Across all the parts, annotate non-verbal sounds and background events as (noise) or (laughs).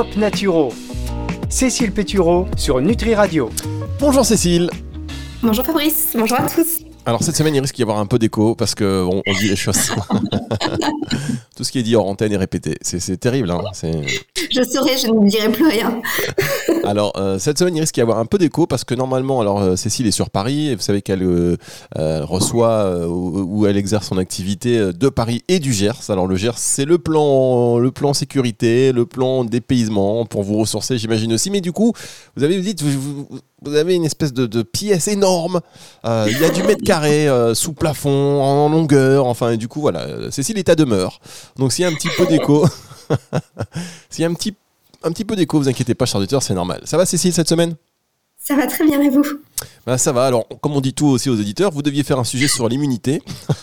Top Naturo. Cécile Pétureau sur Nutri Radio. Bonjour Cécile. Bonjour Fabrice, bonjour à tous. Alors cette semaine, il risque d'y avoir un peu d'écho parce que on, dit les choses. (laughs) Tout ce qui est dit hors antenne est répété. C'est terrible. Hein je saurais, je ne dirai plus rien. (laughs) alors euh, cette semaine, il risque d'y avoir un peu d'écho parce que normalement, alors euh, Cécile est sur Paris et vous savez qu'elle euh, reçoit ou elle exerce son activité de Paris et du Gers. Alors le Gers, c'est le plan, le plan sécurité, le plan dépaysement pour vous ressourcer, j'imagine aussi. Mais du coup, vous avez vous dites, vous, avez une espèce de, pièce énorme. Il y a du mètre carré sous plafond, en longueur. Enfin, du coup, voilà. Cécile est à demeure. Donc, s'il y a un petit peu d'écho, (laughs) (laughs) s'il y a un petit, un petit peu d'écho, vous inquiétez pas, chers auditeurs, c'est normal. Ça va, Cécile, cette semaine? Ça va très bien, et vous? Bah, ça va. Alors, comme on dit tout aussi aux éditeurs, vous deviez faire un sujet sur l'immunité. (laughs)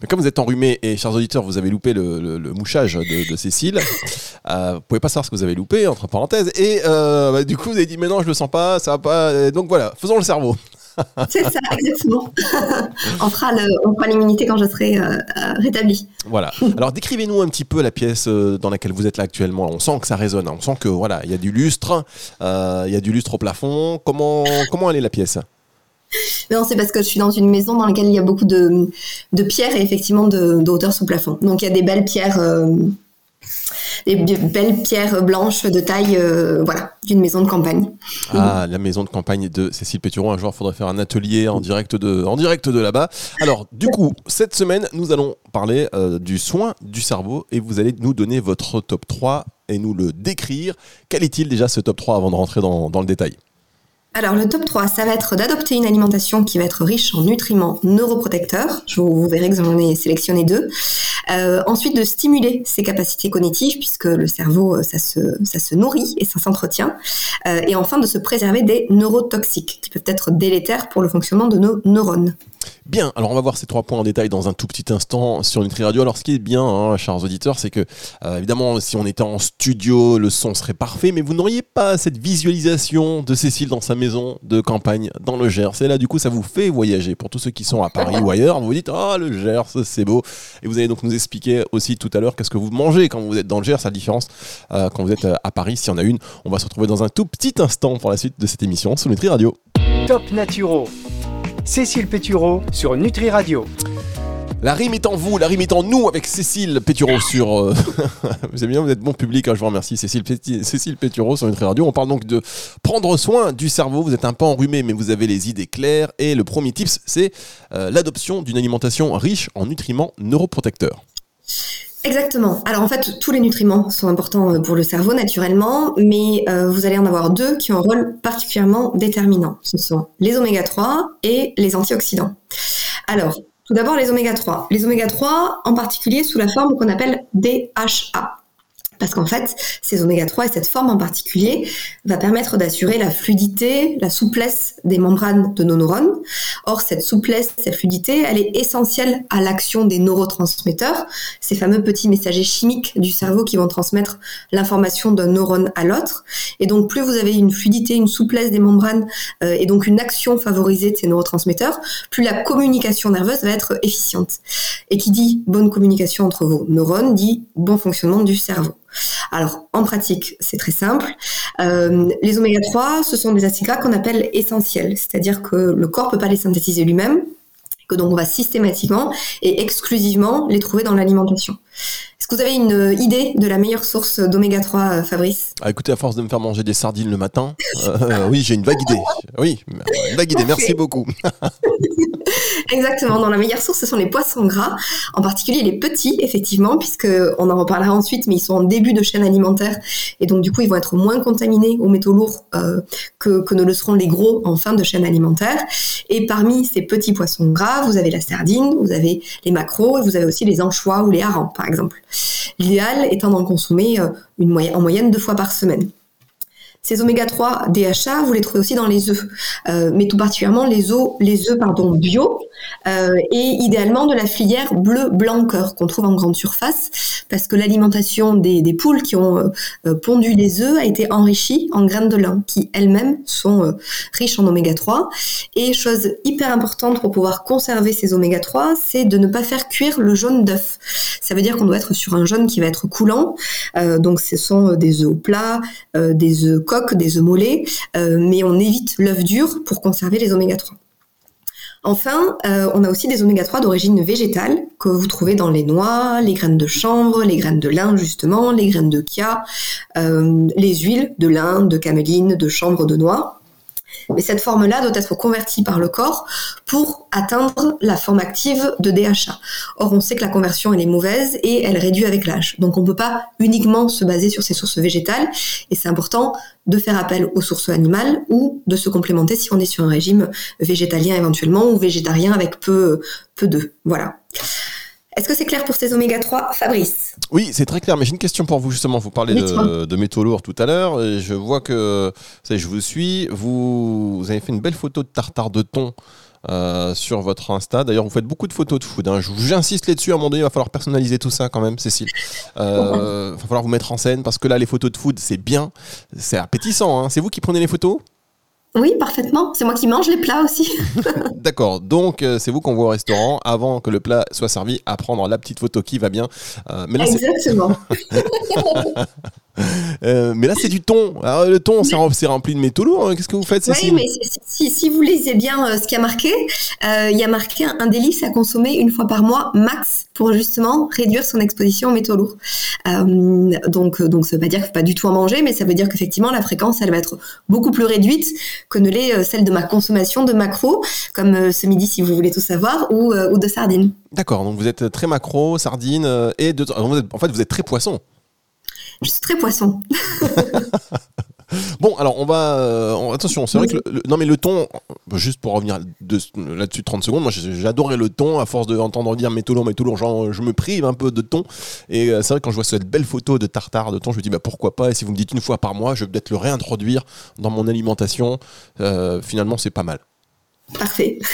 Mais comme vous êtes enrhumé et, chers auditeurs, vous avez loupé le, mouchage de, Cécile, euh, vous pouvez pas savoir ce que vous avez loupé, entre parenthèses. Et euh, bah, du coup, vous avez dit, mais non, je le sens pas, ça va pas. donc voilà, faisons le cerveau. (laughs) C'est ça, exactement. (laughs) on fera l'immunité quand je serai euh, euh, rétabli. Voilà. Alors décrivez-nous un petit peu la pièce euh, dans laquelle vous êtes là actuellement. On sent que ça résonne. Hein. On sent que voilà, il y a du lustre, il y a du lustre au plafond. Comment comment elle est la pièce? Non, c'est parce que je suis dans une maison dans laquelle il y a beaucoup de, pierres et effectivement de, de hauteur sous plafond. Donc il y a des belles pierres des belles pierres blanches de taille, euh, voilà, d'une maison de campagne. Ah, la maison de campagne de Cécile Péturon. Un jour, il faudrait faire un atelier en direct de, en direct de là-bas. Alors, du coup, cette semaine, nous allons parler euh, du soin du cerveau et vous allez nous donner votre top 3 et nous le décrire. Quel est-il déjà ce top 3 avant de rentrer dans, dans le détail? Alors le top 3, ça va être d'adopter une alimentation qui va être riche en nutriments neuroprotecteurs. Je vous, verrez que j'en ai sélectionné deux. Euh, ensuite, de stimuler ses capacités cognitives, puisque le cerveau, euh, ça se, ça se nourrit et ça s'entretient. Euh, et enfin, de se préserver des neurotoxiques, qui peuvent être délétères pour le fonctionnement de nos neurones. Bien, alors on va voir ces trois points en détail dans un tout petit instant sur Nutri Radio. Alors ce qui est bien, hein, chers auditeurs, c'est que euh, évidemment si on était en studio, le son serait parfait, mais vous n'auriez pas cette visualisation de Cécile dans sa maison de campagne dans le Gers. Et là du coup ça vous fait voyager. Pour tous ceux qui sont à Paris ou ailleurs, vous vous dites ah le Gers c'est beau. Et vous allez donc nous expliquer aussi tout à l'heure qu'est-ce que vous mangez quand vous êtes dans le Gers, la différence euh, quand vous êtes euh, à Paris, s'il y en a une. On va se retrouver dans un tout petit instant pour la suite de cette émission sur Nutri Radio. Top Naturo Cécile Pétureau sur Nutri Radio. La rime est en vous, la rime est en nous avec Cécile Pétureau sur. Euh, (laughs) vous avez bien, vous êtes bon public, hein, je vous remercie. Cécile, Cécile Pétureau sur Nutri Radio. On parle donc de prendre soin du cerveau. Vous êtes un peu enrhumé, mais vous avez les idées claires. Et le premier tips, c'est euh, l'adoption d'une alimentation riche en nutriments neuroprotecteurs. Exactement. Alors en fait, tous les nutriments sont importants euh, pour le cerveau naturellement, mais euh, vous allez en avoir deux qui ont un rôle particulièrement déterminant. Ce sont les oméga 3 et les antioxydants. Alors, tout d'abord les oméga 3. Les oméga 3 en particulier sous la forme qu'on appelle DHA. Parce qu'en fait, ces oméga 3 et cette forme en particulier va permettre d'assurer la fluidité, la souplesse des membranes de nos neurones. Or, cette souplesse, cette fluidité, elle est essentielle à l'action des neurotransmetteurs, ces fameux petits messagers chimiques du cerveau qui vont transmettre l'information d'un neurone à l'autre. Et donc, plus vous avez une fluidité, une souplesse des membranes euh, et donc une action favorisée de ces neurotransmetteurs, plus la communication nerveuse va être efficiente. Et qui dit bonne communication entre vos neurones dit bon fonctionnement du cerveau. Alors, en pratique, c'est très simple. Euh, les oméga 3, ce sont des acides gras qu'on appelle essentiels, c'est-à-dire que le corps ne peut pas les synthétiser lui-même, que donc on va systématiquement et exclusivement les trouver dans l'alimentation. Est-ce que vous avez une idée de la meilleure source d'oméga 3, euh, Fabrice? Ah, Écoutez, à force de me faire manger des sardines le matin, euh, oui, j'ai une vague idée. Oui, une vague idée, merci beaucoup. (laughs) Exactement. Dans la meilleure source, ce sont les poissons gras, en particulier les petits, effectivement, puisque on en reparlera ensuite, mais ils sont en début de chaîne alimentaire et donc du coup, ils vont être moins contaminés aux métaux lourds euh, que, que ne le seront les gros en fin de chaîne alimentaire. Et parmi ces petits poissons gras, vous avez la sardine, vous avez les maquereaux et vous avez aussi les anchois ou les harengs, par exemple. L'idéal étant d'en consommer euh, en moyenne deux fois par semaine. Ces oméga 3 DHA, vous les trouvez aussi dans les œufs, euh, mais tout particulièrement les œufs, les œufs pardon bio euh, et idéalement de la filière bleu blanc cœur qu'on trouve en grande surface parce que l'alimentation des, des, poules qui ont euh, pondu les œufs a été enrichie en graines de lin qui elles-mêmes sont riches en oméga 3 et chose hyper importante pour pouvoir conserver ces oméga 3, c'est de ne pas faire cuire le jaune d'œuf. Ça veut dire qu'on doit être sur un jaune qui va être coulant. donc ce sont des œufs au plat, des œufs des œufs mollets, euh, mais on évite l'œuf dur pour conserver les oméga 3. Enfin, euh, on a aussi des oméga 3 d'origine végétale que vous trouvez dans les noix, les graines de chanvre, les graines de lin justement, les graines de chia, euh, les huiles de lin, de caméline, de chanvre, de noix. Mais cette forme-là doit être convertie par le corps pour atteindre la forme active de DHA. Or, on sait que la conversion, elle est mauvaise et elle réduit avec l'âge. Donc, on ne peut pas uniquement se baser sur ces sources végétales et c'est important de faire appel aux sources animales ou de se complémenter si on est sur un régime végétalien éventuellement ou végétarien avec peu, peu d'œufs. Voilà. Est-ce que c'est clair pour ces oméga 3, Fabrice? Oui, c'est très clair, mais j'ai une question pour vous justement. Vous parlez de, métaux lourds tout à l'heure. Je vois que, ça je vous suis, vous, avez fait une belle photo de tartare de thon. Euh, sur votre Insta. D'ailleurs, vous faites beaucoup de photos de food. Hein. J'insiste là-dessus. À un moment donné, il va falloir personnaliser tout ça quand même, Cécile. Euh, il va falloir vous mettre en scène parce que là, les photos de food, c'est bien, c'est appétissant. Hein. C'est vous qui prenez les photos? Oui, parfaitement. C'est moi qui mange les plats aussi. (laughs) D'accord. Donc, euh, c'est vous qu'on voit au restaurant avant que le plat soit servi à prendre la petite photo qui va bien. Euh, mais Exactement. (laughs) Euh, mais là, c'est du thon. le thon, c'est rempli de métaux lourds. Hein. Qu'est-ce que vous faites, Cécile Oui, mais si, si, vous lisez bien ce qui a marqué, il y a marqué un, délice à consommer une fois par mois max pour justement réduire son exposition aux métaux lourds. donc, donc, ça veut pas dire qu'il faut pas du tout en manger, mais ça veut dire qu'effectivement, la fréquence, elle va être beaucoup plus réduite que ne l'est euh, celle de ma consommation de macro, comme euh, ce midi si vous voulez tout savoir, ou, euh, ou de sardines. D'accord, donc vous êtes très macro, sardines, et de... en fait vous êtes très poisson. Je suis très poisson. (laughs) Bon, alors on va. Euh, attention, c'est vrai que. Le, non, mais le ton, juste pour revenir là-dessus 30 secondes, moi j'adorais le ton, à force d'entendre dire mais Toulon, mais Toulon, genre, je me prive un peu de ton. Et euh, c'est vrai, quand je vois cette belle photo de tartare de ton, je me dis bah pourquoi pas, et si vous me dites une fois par mois, je vais peut-être le réintroduire dans mon alimentation. Euh, finalement, c'est pas mal. Parfait. (laughs)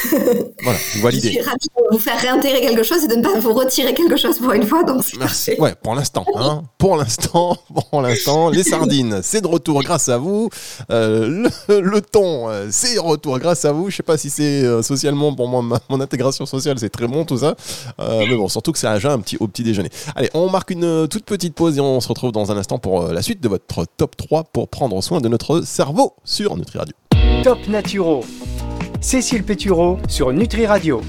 Voilà, validé. Je suis ravie de vous faire réintégrer quelque chose et de ne pas vous retirer quelque chose pour une fois, donc Merci. Ouais, pour l'instant. Hein. pour l'instant, (laughs) pour l'instant, les sardines, c'est de retour grâce à vous. Euh, le, thon, euh, c'est de retour grâce à vous. Je sais pas si c'est euh, socialement, pour moi, mon intégration sociale, c'est très bon tout ça. mais bon, surtout que c'est déjà un petit, au petit déjeuner. Allez, on marque une toute petite pause et on se retrouve dans un instant pour la suite de votre top 3 pour prendre soin de notre cerveau sur Nutri Radio. Top Naturo Cécile Pétureau sur Nutri Radio.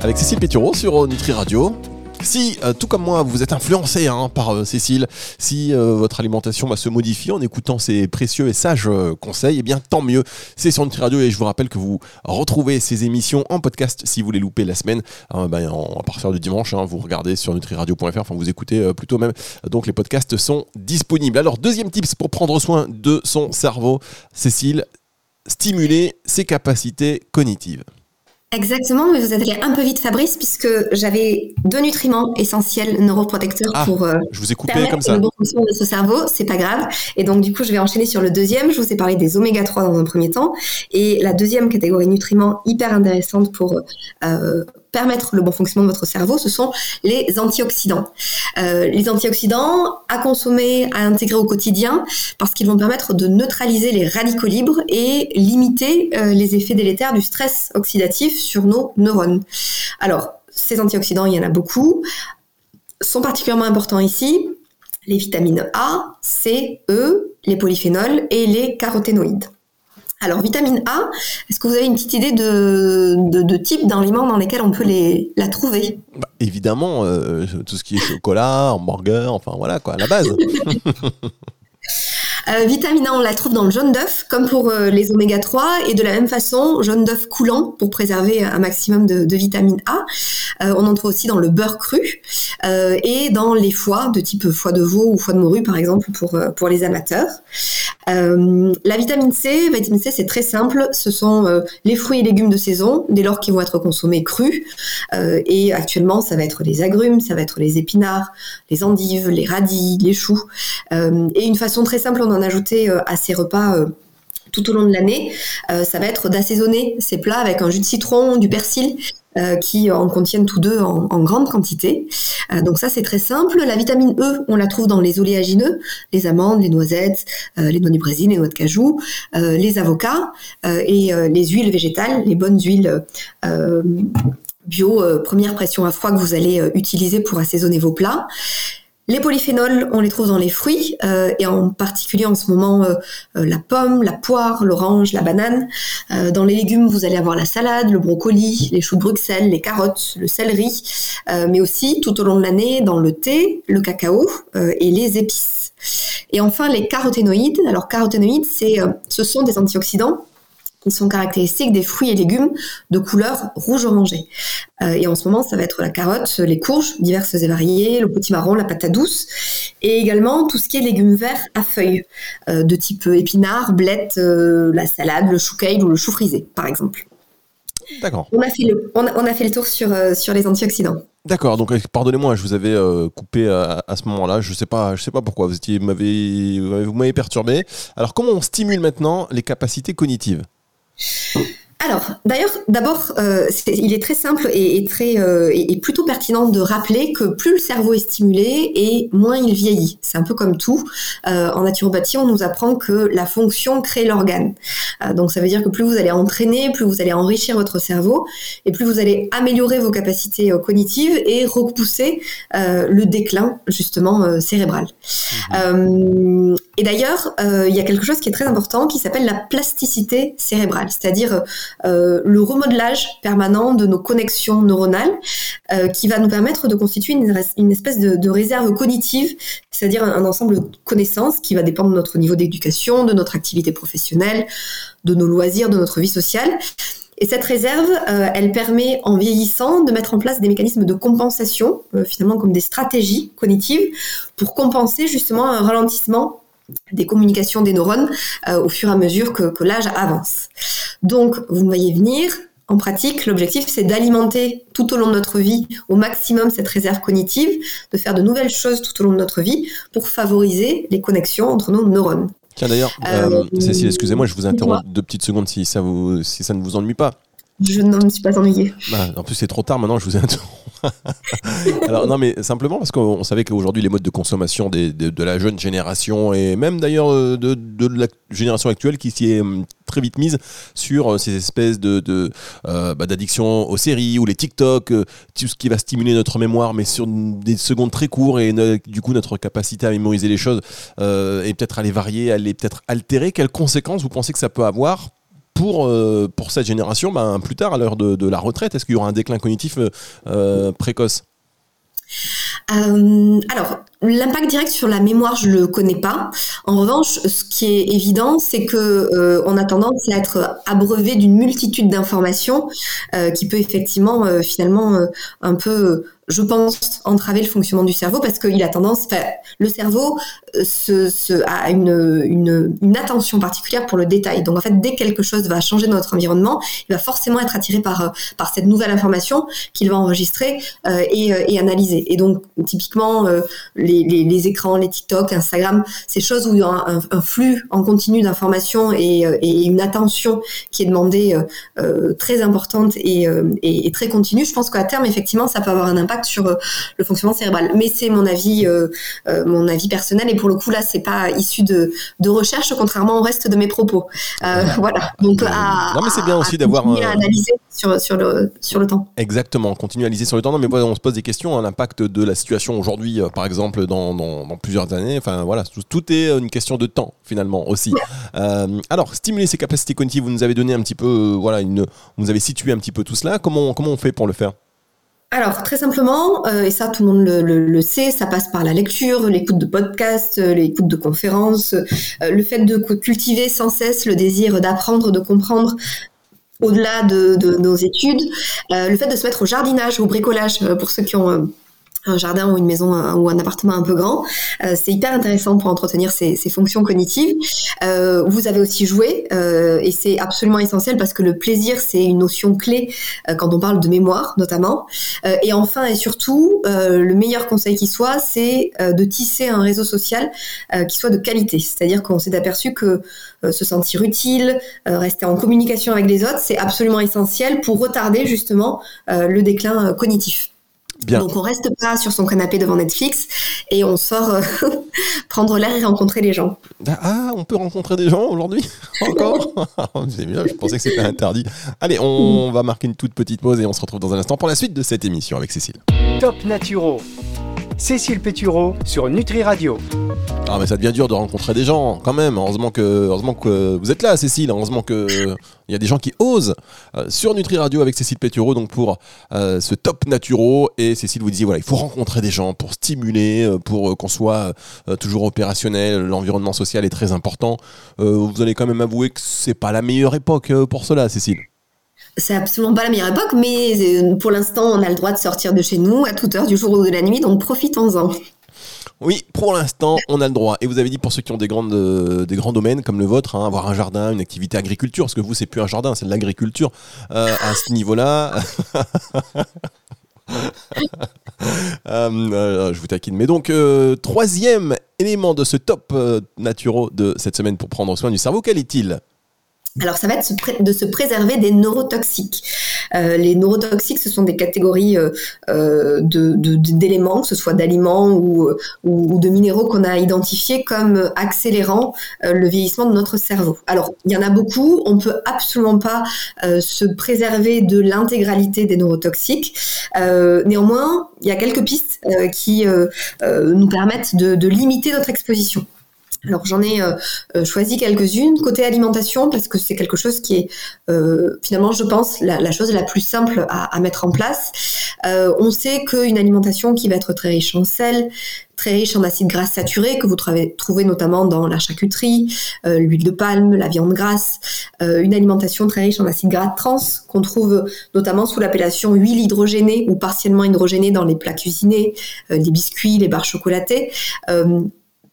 Avec Cécile Pétureau sur euh, Nutri Radio. Si, euh, tout comme moi, vous êtes influencé hein, par euh, Cécile, si votre alimentation va se modifier en écoutant ces précieux et sages conseils, eh bien tant mieux. C'est sur Nutri Radio et je vous rappelle que vous retrouvez ces émissions en podcast si vous les loupez la semaine, ben, à partir du dimanche, hein, vous regardez sur nutriradio.fr, enfin vous écoutez plutôt même. Donc les podcasts sont disponibles. Alors deuxième tips pour prendre soin de son cerveau, Cécile, stimuler ses capacités cognitives. Exactement, mais vous êtes allé un peu vite, Fabrice, puisque j'avais deux nutriments essentiels neuroprotecteurs ah, pour euh, je vous ai coupé comme ça. une bonne fonction de notre cerveau. C'est pas grave. Et donc, du coup, je vais enchaîner sur le deuxième. Je vous ai parlé des oméga 3 dans un premier temps. Et la deuxième catégorie de nutriments hyper intéressante pour euh, permettre le bon fonctionnement de votre cerveau, ce sont les antioxydants. Euh, les antioxydants à consommer, à intégrer au quotidien, parce qu'ils vont permettre de neutraliser les radicaux libres et limiter euh, les effets délétères du stress oxydatif sur nos neurones. Alors, ces antioxydants, il y en a beaucoup, sont particulièrement importants ici les vitamines A, C, E, les polyphénols et les caroténoïdes. Alors, vitamine A, est-ce que vous avez une petite idée de, de, type d'aliments dans lesquels on peut les, la trouver? Bah, Évidemment, euh, tout ce qui est chocolat, hamburger, enfin voilà quoi, la base. (laughs) Euh, vitamine A, on la trouve dans le jaune d'œuf, comme pour euh, les oméga 3, et de la même façon, jaune d'œuf coulant pour préserver un maximum de, vitamine A. Euh, on en trouve aussi dans le beurre cru et dans les foies de type foie de veau ou foie de morue, par exemple, pour, pour les amateurs. la vitamine C, vitamine C, c'est très simple. Ce sont les fruits et légumes de saison, dès lors qu'ils vont être consommés crus. et actuellement, ça va être les agrumes, ça va être les épinards, les endives, les radis, les choux. et une façon très simple, on en ajouter à ces repas tout au long de l'année, euh, ça va être d'assaisonner ces plats avec un jus de citron, du persil, euh, qui en contiennent tous deux en, grande quantité. Euh, donc ça c'est très simple. La vitamine E, on la trouve dans les oléagineux, les amandes, les noisettes, les noix du Brésil, les noix de cajou, les avocats et les huiles végétales, les bonnes huiles bio première pression à froid que vous allez utiliser pour assaisonner vos plats. Les polyphénols, on les trouve dans les fruits, euh, et en particulier en ce moment euh, euh, la pomme, la poire, l'orange, la banane. dans les légumes, vous allez avoir la salade, le brocoli, les choux de Bruxelles, les carottes, le céleri, mais aussi tout au long de l'année dans le thé, le cacao et les épices. Et enfin, les caroténoïdes. Alors, caroténoïdes, c'est, ce sont des antioxydants qui sont caractéristiques des fruits et légumes de couleur rouge-orangé. Euh, et en ce moment, ça va être la carotte, les courges diverses et variées, le petit marron, la patate douce, et également tout ce qui est légumes verts à feuilles, euh, de type épinards, blettes, euh, la salade, le chou kale ou le chou frisé, par exemple. D'accord. On a fait le, on a, fait le tour sur, sur les antioxydants. D'accord, donc pardonnez-moi, je vous avais coupé à, ce moment-là, je sais pas, je sais pas pourquoi, vous vous m'avez perturbé. Alors comment on stimule maintenant les capacités cognitives? Alors, d'ailleurs, d'abord, euh, il est très simple et, très euh, et, plutôt pertinent de rappeler que plus le cerveau est stimulé et moins il vieillit. C'est un peu comme tout. Euh, en naturopathie, on nous apprend que la fonction crée l'organe. donc, ça veut dire que plus vous allez entraîner, plus vous allez enrichir votre cerveau et plus vous allez améliorer vos capacités cognitives et repousser le déclin justement cérébral. Mmh. Et d'ailleurs, il y a quelque chose qui est très important qui s'appelle la plasticité cérébrale, c'est-à-dire euh, le remodelage permanent de nos connexions neuronales euh, qui va nous permettre de constituer une, espèce de, réserve cognitive, c'est-à-dire un, ensemble de connaissances qui va dépendre de notre niveau d'éducation, de notre activité professionnelle, de nos loisirs, de notre vie sociale. Et cette réserve, euh, elle permet en vieillissant de mettre en place des mécanismes de compensation, finalement comme des stratégies cognitives, pour compenser justement un ralentissement des communications des neurones euh, au fur et à mesure que, l'âge avance. Donc, vous me voyez venir, en pratique, l'objectif, c'est d'alimenter tout au long de notre vie au maximum cette réserve cognitive, de faire de nouvelles choses tout au long de notre vie pour favoriser les connexions entre nos neurones. Tiens d'ailleurs, euh, euh, Cécile, excusez-moi, je vous interromps deux petites secondes si ça, vous, si ça ne vous ennuie pas. Je ne me suis pas ennuyé. Bah, en plus, c'est trop tard maintenant, je vous ai. (laughs) Alors, non, mais simplement parce qu'on savait qu'aujourd'hui, les modes de consommation de, la jeune génération et même d'ailleurs euh, de, la génération actuelle qui s'y est hum, très vite mise sur euh, ces espèces de, euh, bah, d'addiction aux séries ou les TikTok, tout ce qui va stimuler notre mémoire, mais sur des secondes très courtes et du coup notre capacité à mémoriser les choses et peut-être à les varier, à les peut-être altérer. Quelles conséquences vous pensez que ça peut avoir pour, euh, pour cette génération, ben, plus tard, à l'heure de, la retraite, est-ce qu'il y aura un déclin cognitif euh, euh, précoce? Alors, l'impact direct sur la mémoire, je le connais pas. En revanche, ce qui est évident, c'est que on a tendance à être abreuvé d'une multitude d'informations qui peut effectivement, finalement, un peu je pense, entraver le fonctionnement du cerveau parce qu'il a tendance, le cerveau euh, se, a une, une, une, attention particulière pour le détail. Donc en fait, dès que quelque chose va changer dans notre environnement, il va forcément être attiré par, euh, par cette nouvelle information qu'il va enregistrer euh, et, et, analyser. Et donc typiquement, les, les, les, écrans, les TikTok, Instagram, ces choses où il y a un, un, flux en continu d'informations et, et, une attention qui est demandée très importante et, et, très continue, je pense qu'à terme, effectivement, ça peut avoir un impact sur euh, le fonctionnement cérébral. Mais c'est mon avis, euh, euh, mon avis personnel. Et pour le coup, là, c'est pas issu de, de recherche, contrairement au reste de mes propos. voilà. Donc, à, non, mais c'est bien aussi d'avoir à analyser sur, sur, le, sur le temps. Exactement. Continuer à analyser sur le temps. Non, mais on se pose des questions. L'impact de la situation aujourd'hui, par exemple, dans, dans, plusieurs années. Enfin, voilà, tout, est une question de temps finalement aussi. alors, stimuler ses capacités cognitives. Vous nous avez donné un petit peu, voilà, une, vous nous avez situé un petit peu tout cela. Comment, comment on fait pour le faire? Alors très simplement, euh, et ça tout le monde le, sait, ça passe par la lecture, l'écoute de podcasts, euh, l'écoute de conférences, euh, le fait de cultiver sans cesse le désir d'apprendre, de comprendre au-delà de, nos études, le fait de se mettre au jardinage, au bricolage, pour ceux qui ont un jardin ou une maison ou un appartement un peu grand. Euh, c'est hyper intéressant pour entretenir ces, fonctions cognitives. Euh, vous avez aussi joué euh, et c'est absolument essentiel parce que le plaisir c'est une notion clé quand on parle de mémoire notamment. et enfin et surtout, le meilleur conseil qui soit, c'est de tisser un réseau social qui soit de qualité. C'est-à-dire qu'on s'est aperçu que se sentir utile, rester en communication avec les autres, c'est absolument essentiel pour retarder justement le déclin cognitif. Donc on reste pas sur son canapé devant Netflix et on sort euh, (laughs) prendre l'air et rencontrer les gens. Ah, on peut rencontrer des gens aujourd'hui? (laughs) Encore? (laughs) C'est bien, je pensais que c'était interdit. Allez, on va marquer une toute petite pause et on se retrouve dans un instant pour la suite de cette émission avec Cécile. Top Naturo. Cécile Pétureau sur Nutri Radio. Ah mais ça devient dur de rencontrer des gens quand même. Heureusement que, heureusement que vous êtes là, Cécile. Heureusement que il y a des gens qui osent euh, sur Nutri Radio avec Cécile Pétureau donc pour euh, ce top naturo. Et Cécile vous disait voilà, il faut rencontrer des gens pour stimuler, euh, pour qu'on soit toujours opérationnel. L'environnement social est très important. vous allez quand même avouer que c'est pas la meilleure époque pour cela, Cécile c'est absolument pas la meilleure époque, mais euh, pour l'instant, on a le droit de sortir de chez nous à toute heure du jour ou de la nuit, donc profitons-en. Oui, pour l'instant, on a le droit. Et vous avez dit pour ceux qui ont des, grandes, euh, grands domaines comme le vôtre, hein, avoir un jardin, une activité agriculture, parce que vous, c'est plus un jardin, c'est de l'agriculture. Euh, à ce niveau-là. (laughs) je vous taquine. Mais donc, troisième élément de ce top naturo de cette semaine pour prendre soin du cerveau, quel est-il? Alors, ça va être de se préserver des neurotoxiques. Euh, les neurotoxiques, ce sont des catégories euh, euh d'éléments, que ce soit d'aliments ou, ou, de minéraux qu'on a identifiés comme accélérant euh, le vieillissement de notre cerveau. Alors, il y en a beaucoup. On peut absolument pas se préserver de l'intégralité des neurotoxiques. néanmoins, il y a quelques pistes qui nous permettent de, de limiter notre exposition. Alors j'en ai euh, euh, choisi quelques-unes côté alimentation parce que c'est quelque chose qui est euh, finalement je pense la, chose la plus simple à, mettre en place. on sait qu'une alimentation qui va être très riche en sel, très riche en acides gras saturés que vous trouvez notamment dans la charcuterie, l'huile de palme, la viande grasse, une alimentation très riche en acides gras trans qu'on trouve notamment sous l'appellation huile hydrogénée ou partiellement hydrogénée dans les plats cuisinés, les biscuits, les barres chocolatées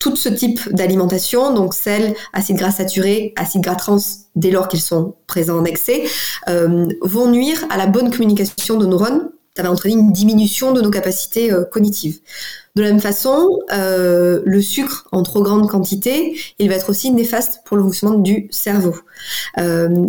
tout ce type d'alimentation, donc sel, acides gras saturés, acides gras trans, dès lors qu'ils sont présents en excès, euh, vont nuire à la bonne communication de neurones. Ça va entraîner une diminution de nos capacités euh, cognitives. De la même façon, euh, le sucre en trop grande quantité, il va être aussi néfaste pour le fonctionnement du cerveau.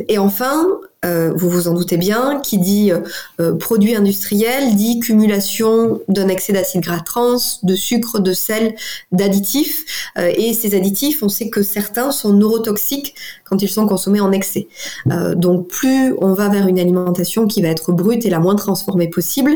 et enfin, euh, vous vous en doutez bien, qui dit euh, produit industriel dit cumulation d'un excès d'acide gras trans, de sucre, de sel, d'additifs. Euh, et ces additifs, on sait que certains sont neurotoxiques quand ils sont consommés en excès. donc plus on va vers une alimentation qui va être brute et la moins transformée possible,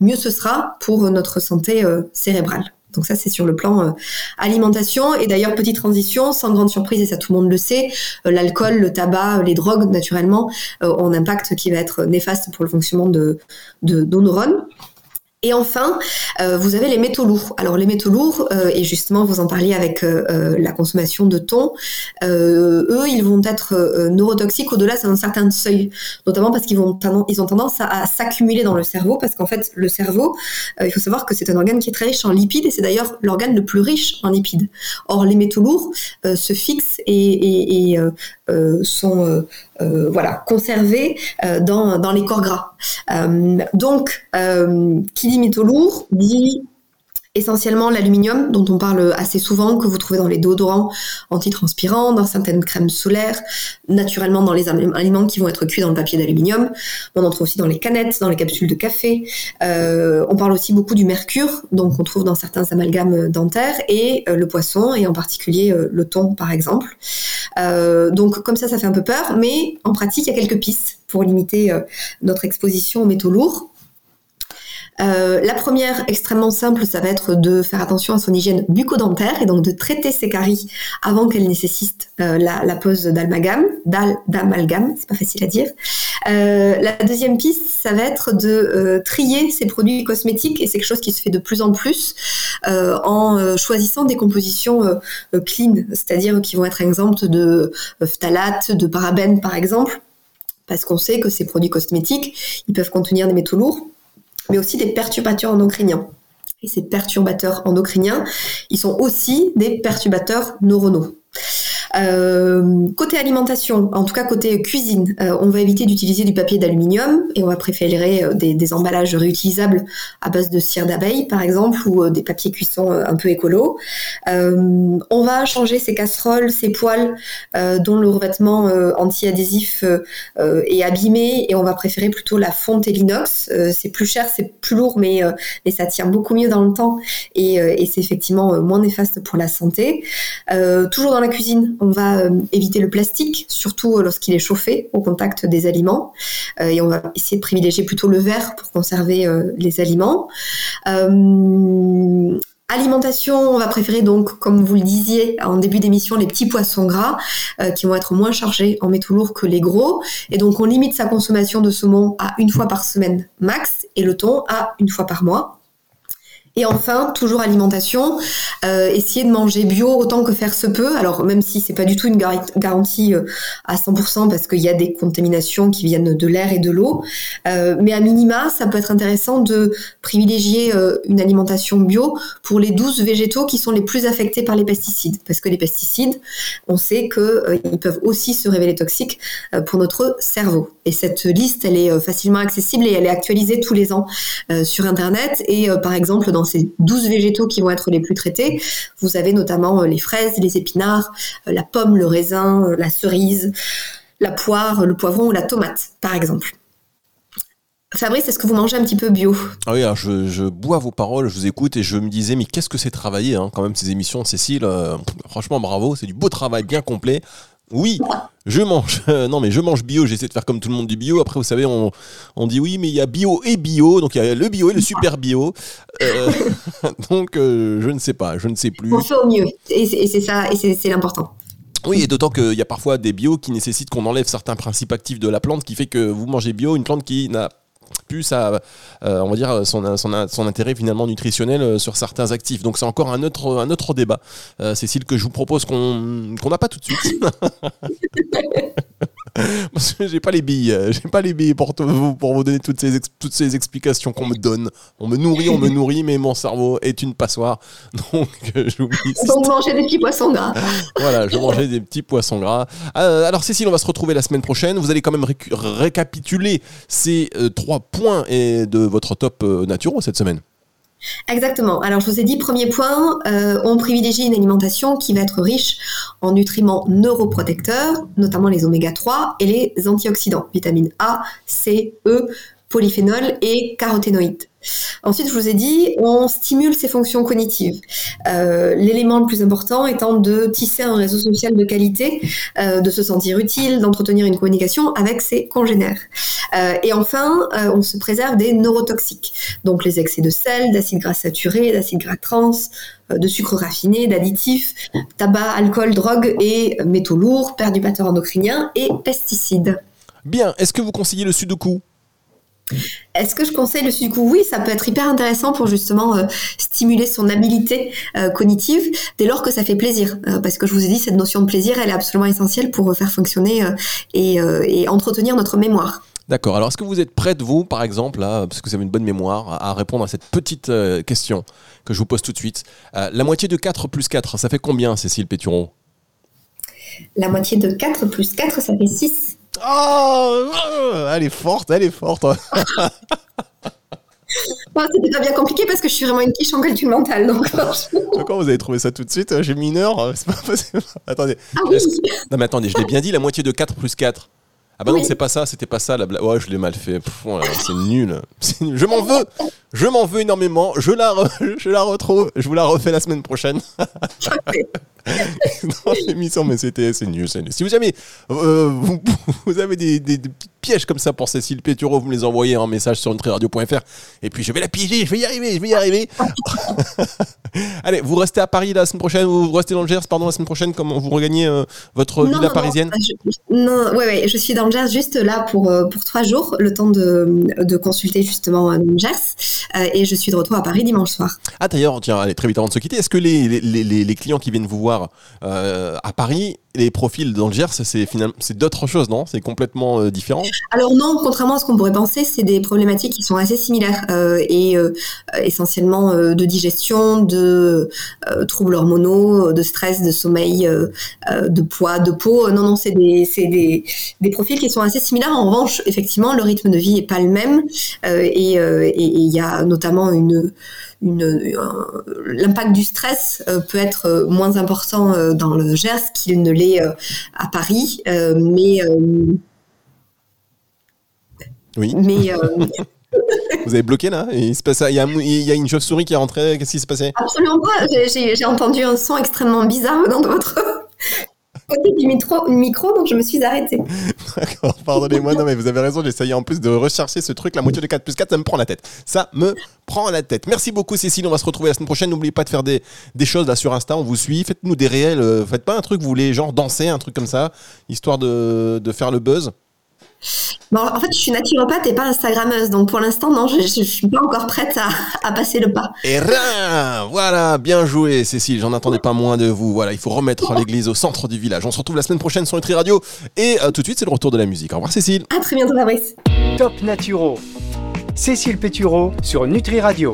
mieux ce sera pour notre santé cérébrale. Donc ça, c'est sur le plan euh, alimentation. Et d'ailleurs, petite transition, sans grande surprise, et ça tout le monde le sait, euh, l'alcool, le tabac, les drogues, naturellement, euh, ont un impact qui va être néfaste pour le fonctionnement de, de nos neurones. Et enfin, euh, vous avez les métaux lourds. Alors les métaux lourds, euh, et justement vous en parliez avec euh, la consommation de thon, eux, ils vont être neurotoxiques au-delà d'un certain seuil, notamment parce qu'ils vont ils ont tendance à, s'accumuler dans le cerveau, parce qu'en fait le cerveau, il faut savoir que c'est un organe qui est très riche en lipides, et c'est d'ailleurs l'organe le plus riche en lipides. Or les métaux lourds se fixent et, et sont euh, voilà, conservé euh, dans, dans les corps gras. Euh, donc, qui dit métaux lourds dit essentiellement l'aluminium dont on parle assez souvent, que vous trouvez dans les déodorants antitranspirants, dans certaines crèmes solaires, naturellement dans les aliments qui vont être cuits dans le papier d'aluminium. On en trouve aussi dans les canettes, dans les capsules de café. Euh, on parle aussi beaucoup du mercure, donc on trouve dans certains amalgames dentaires, et euh, le poisson, et en particulier euh, le thon par exemple. donc comme ça, ça fait un peu peur, mais en pratique, il y a quelques pistes pour limiter notre exposition aux métaux lourds. Euh, la première, extrêmement simple, ça va être de faire attention à son hygiène bucco-dentaire et donc de traiter ses caries avant qu'elle nécessite euh, la, pose d'amalgame, d'amalgame, c'est pas facile à dire. Euh, la deuxième piste, ça va être de trier ses produits cosmétiques et c'est quelque chose qui se fait de plus en plus en choisissant des compositions clean, c'est-à-dire qui vont être exemptes de phtalates, de parabènes par exemple, parce qu'on sait que ces produits cosmétiques, ils peuvent contenir des métaux lourds mais aussi des perturbateurs endocriniens. Et ces perturbateurs endocriniens, ils sont aussi des perturbateurs neuronaux. Euh, côté alimentation, en tout cas côté cuisine, euh, on va éviter d'utiliser du papier d'aluminium et on va préférer euh, des, emballages réutilisables à base de cire d'abeille par exemple ou des papiers cuisson un peu écolo. on va changer ces casseroles, ces poêles dont le revêtement anti-adhésif est abîmé et on va préférer plutôt la fonte et l'inox. c'est plus cher, c'est plus lourd mais, ça tient beaucoup mieux dans le temps et c'est effectivement moins néfaste pour la santé. toujours dans la cuisine, on va euh, éviter le plastique, surtout euh, lorsqu'il est chauffé au contact des aliments. Euh, et on va essayer de privilégier plutôt le verre pour conserver les aliments. Alimentation, on va préférer donc, comme vous le disiez en début d'émission, les petits poissons gras qui vont être moins chargés en métaux lourds que les gros. Et donc on limite sa consommation de saumon à une fois par semaine max et le thon à une fois par mois. Et enfin, toujours alimentation, euh, essayer de manger bio autant que faire se peut. Alors même si c'est pas du tout une garantie euh, à 100% parce qu'il y a des contaminations qui viennent de l'air et de l'eau, euh, mais à minima, ça peut être intéressant de privilégier une alimentation bio pour les 12 végétaux qui sont les plus affectés par les pesticides. Parce que les pesticides, on sait qu'ils peuvent aussi se révéler toxiques pour notre cerveau. Et cette liste, elle est facilement accessible et elle est actualisée tous les ans sur Internet. Et par exemple, dans ces 12 végétaux qui vont être les plus traités, vous avez notamment euh, les fraises, les épinards, euh, la pomme, le raisin, euh, la cerise, la poire, le poivron ou la tomate, par exemple. Fabrice, est-ce que vous mangez un petit peu bio? Ah oui, je, bois vos paroles, je vous écoute et je me disais, mais qu'est-ce que c'est travailler hein, quand même ces émissions, Cécile? Franchement, bravo, c'est du beau travail bien complet. Oui, je mange. (laughs) non, mais je mange bio. J'essaie de faire comme tout le monde du bio. Après, vous savez, on, dit oui, mais il y a bio et bio. Donc, il y a le bio et le super bio. Euh, (laughs) donc, euh, je ne sais pas. Je ne sais plus. On fait au mieux. Et c'est ça, et c'est l'important. Oui, et d'autant qu'il y a parfois des bio qui nécessitent qu'on enlève certains principes actifs de la plante, qui fait que vous mangez bio, une plante qui n'a plus à, euh, on va dire, son, intérêt finalement nutritionnel euh, sur certains actifs. Donc c'est encore un autre, un autre débat, euh, Cécile, que je vous propose qu'on n'a pas tout de suite. (laughs) (laughs) Parce que j'ai pas les billes, euh, j'ai pas les billes pour, vous, pour vous donner toutes ces, toutes ces explications qu'on me donne. On me nourrit, on me (laughs) nourrit, mais mon cerveau est une passoire. (laughs) Donc euh, j'oublie. Donc manger des petits poissons gras. voilà, je mangeais des petits poissons gras. Euh, alors Cécile, on va se retrouver la semaine prochaine. Vous allez quand même récapituler ces trois points et de votre top naturaux cette semaine. Exactement. Alors je vous ai dit, premier point, euh, on privilégie une alimentation qui va être riche en nutriments neuroprotecteurs, notamment les oméga 3 et les antioxydants, vitamines A, C, E, polyphénol et caroténoïdes. Ensuite, je vous ai dit, on stimule ses fonctions cognitives. Euh, l'élément le plus important étant de tisser un réseau social de qualité, euh, de se sentir utile, d'entretenir une communication avec ses congénères. Euh, et enfin, on se préserve des neurotoxiques, donc les excès de sel, d'acides gras saturés, d'acides gras trans, de sucre raffiné, d'additifs, tabac, alcool, drogue et métaux lourds, perturbateurs endocriniens et pesticides. Bien, est-ce que vous conseillez le sudoku? Est-ce que je conseille le sudoku? Oui, ça peut être hyper intéressant pour justement euh, stimuler son habilité euh, cognitive dès lors que ça fait plaisir. Euh, parce que je vous ai dit, cette notion de plaisir, elle est absolument essentielle pour faire fonctionner et, et, entretenir notre mémoire. D'accord. Alors, est-ce que vous êtes prête, vous, par exemple, là, parce que vous avez une bonne mémoire, à répondre à cette petite question que je vous pose tout de suite La moitié de 4 plus 4, ça fait combien, Cécile Péturon? La moitié de 4 plus 4, ça fait 6. Oh, elle est forte, elle est forte. (laughs) C'était pas bien compliqué parce que je suis vraiment une quiche en calcul mental. Donc, (laughs) Quand vous avez trouvé ça tout de suite J'ai mis une heure. C'est pas possible. (laughs) Attendez. Ah oui. Non, mais attendez, je l'ai bien dit, la moitié de 4 plus 4. Ah bah non, c'est pas ça, c'était pas ça la blague. Ouais, je l'ai mal fait. c'est nul. (laughs) nul. Je m'en veux. Je m'en veux énormément. Je la, (laughs) je la retrouve. Je vous la refais la semaine prochaine. (laughs) dans l'émission, mais c'était c'est nul. Si vous jamais euh, vous, avez des, des, pièges comme ça pour Cécile Pétureau, vous me les envoyez en message sur nutriradio.fr et puis je vais la piéger, je vais y arriver, je vais y arriver. (laughs) Allez, vous restez à Paris la semaine prochaine, vous restez dans le Gers, pardon, la semaine prochaine, comment vous regagnez euh, votre villa parisienne Non, ouais, ouais, je suis dans le Gers juste là pour, euh, pour trois jours, le temps de, de consulter justement le Gers et je suis de retour à Paris dimanche soir. Ah d'ailleurs, tiens, allez, très vite avant de se quitter, est-ce que les, les, les, les clients qui viennent vous voir euh, à Paris les profils dans le Gers, c'est finalement c'est d'autres choses, non? C'est complètement euh, différent? Alors non, contrairement à ce qu'on pourrait penser, c'est des problématiques qui sont assez similaires euh, et euh, essentiellement de digestion, de troubles hormonaux, de stress, de sommeil, de poids, de peau. Non, non, c'est des, des, des profils qui sont assez similaires. En revanche, effectivement, le rythme de vie est pas le même et il y a notamment une une, un- l'impact du stress euh, peut être euh, moins important euh, dans le Gers qu'il ne l'est euh, à Paris, euh, mais euh, Oui. mais euh, (laughs) Vous avez bloqué là? Il, se passe, il, y a, il y a une chauve-souris qui est rentrée. Qu'est-ce qui s'est passé? Absolument pas. J'ai- entendu un son extrêmement bizarre de votre côté du micro, micro, donc je me suis arrêtée. D'accord, pardonnez-moi. Non, mais vous avez raison. J'essayais en plus de rechercher ce truc. La moitié de 4 plus 4, ça me prend la tête. Ça me prend la tête. Merci beaucoup, Cécile. On va se retrouver la semaine prochaine. N'oubliez pas de faire des, choses là sur Insta. On vous suit. Faites-nous des réels. euh, Faites pas un truc, vous voulez genre danser, un truc comme ça, histoire de faire le buzz. Bon, en fait, je suis naturopathe et pas Instagrammeuse, donc pour l'instant, non, je, je suis pas encore prête à, à passer le pas. Et rien Voilà, bien joué, Cécile. J'en attendais pas moins de vous. Voilà, il faut remettre (laughs) l'église au centre du village. On se retrouve la semaine prochaine sur Nutri Radio. Et euh, tout de suite, c'est le retour de la musique. Au revoir, Cécile. À très bientôt, Fabrice. Top Naturo. Cécile Pétureau sur Nutri Radio.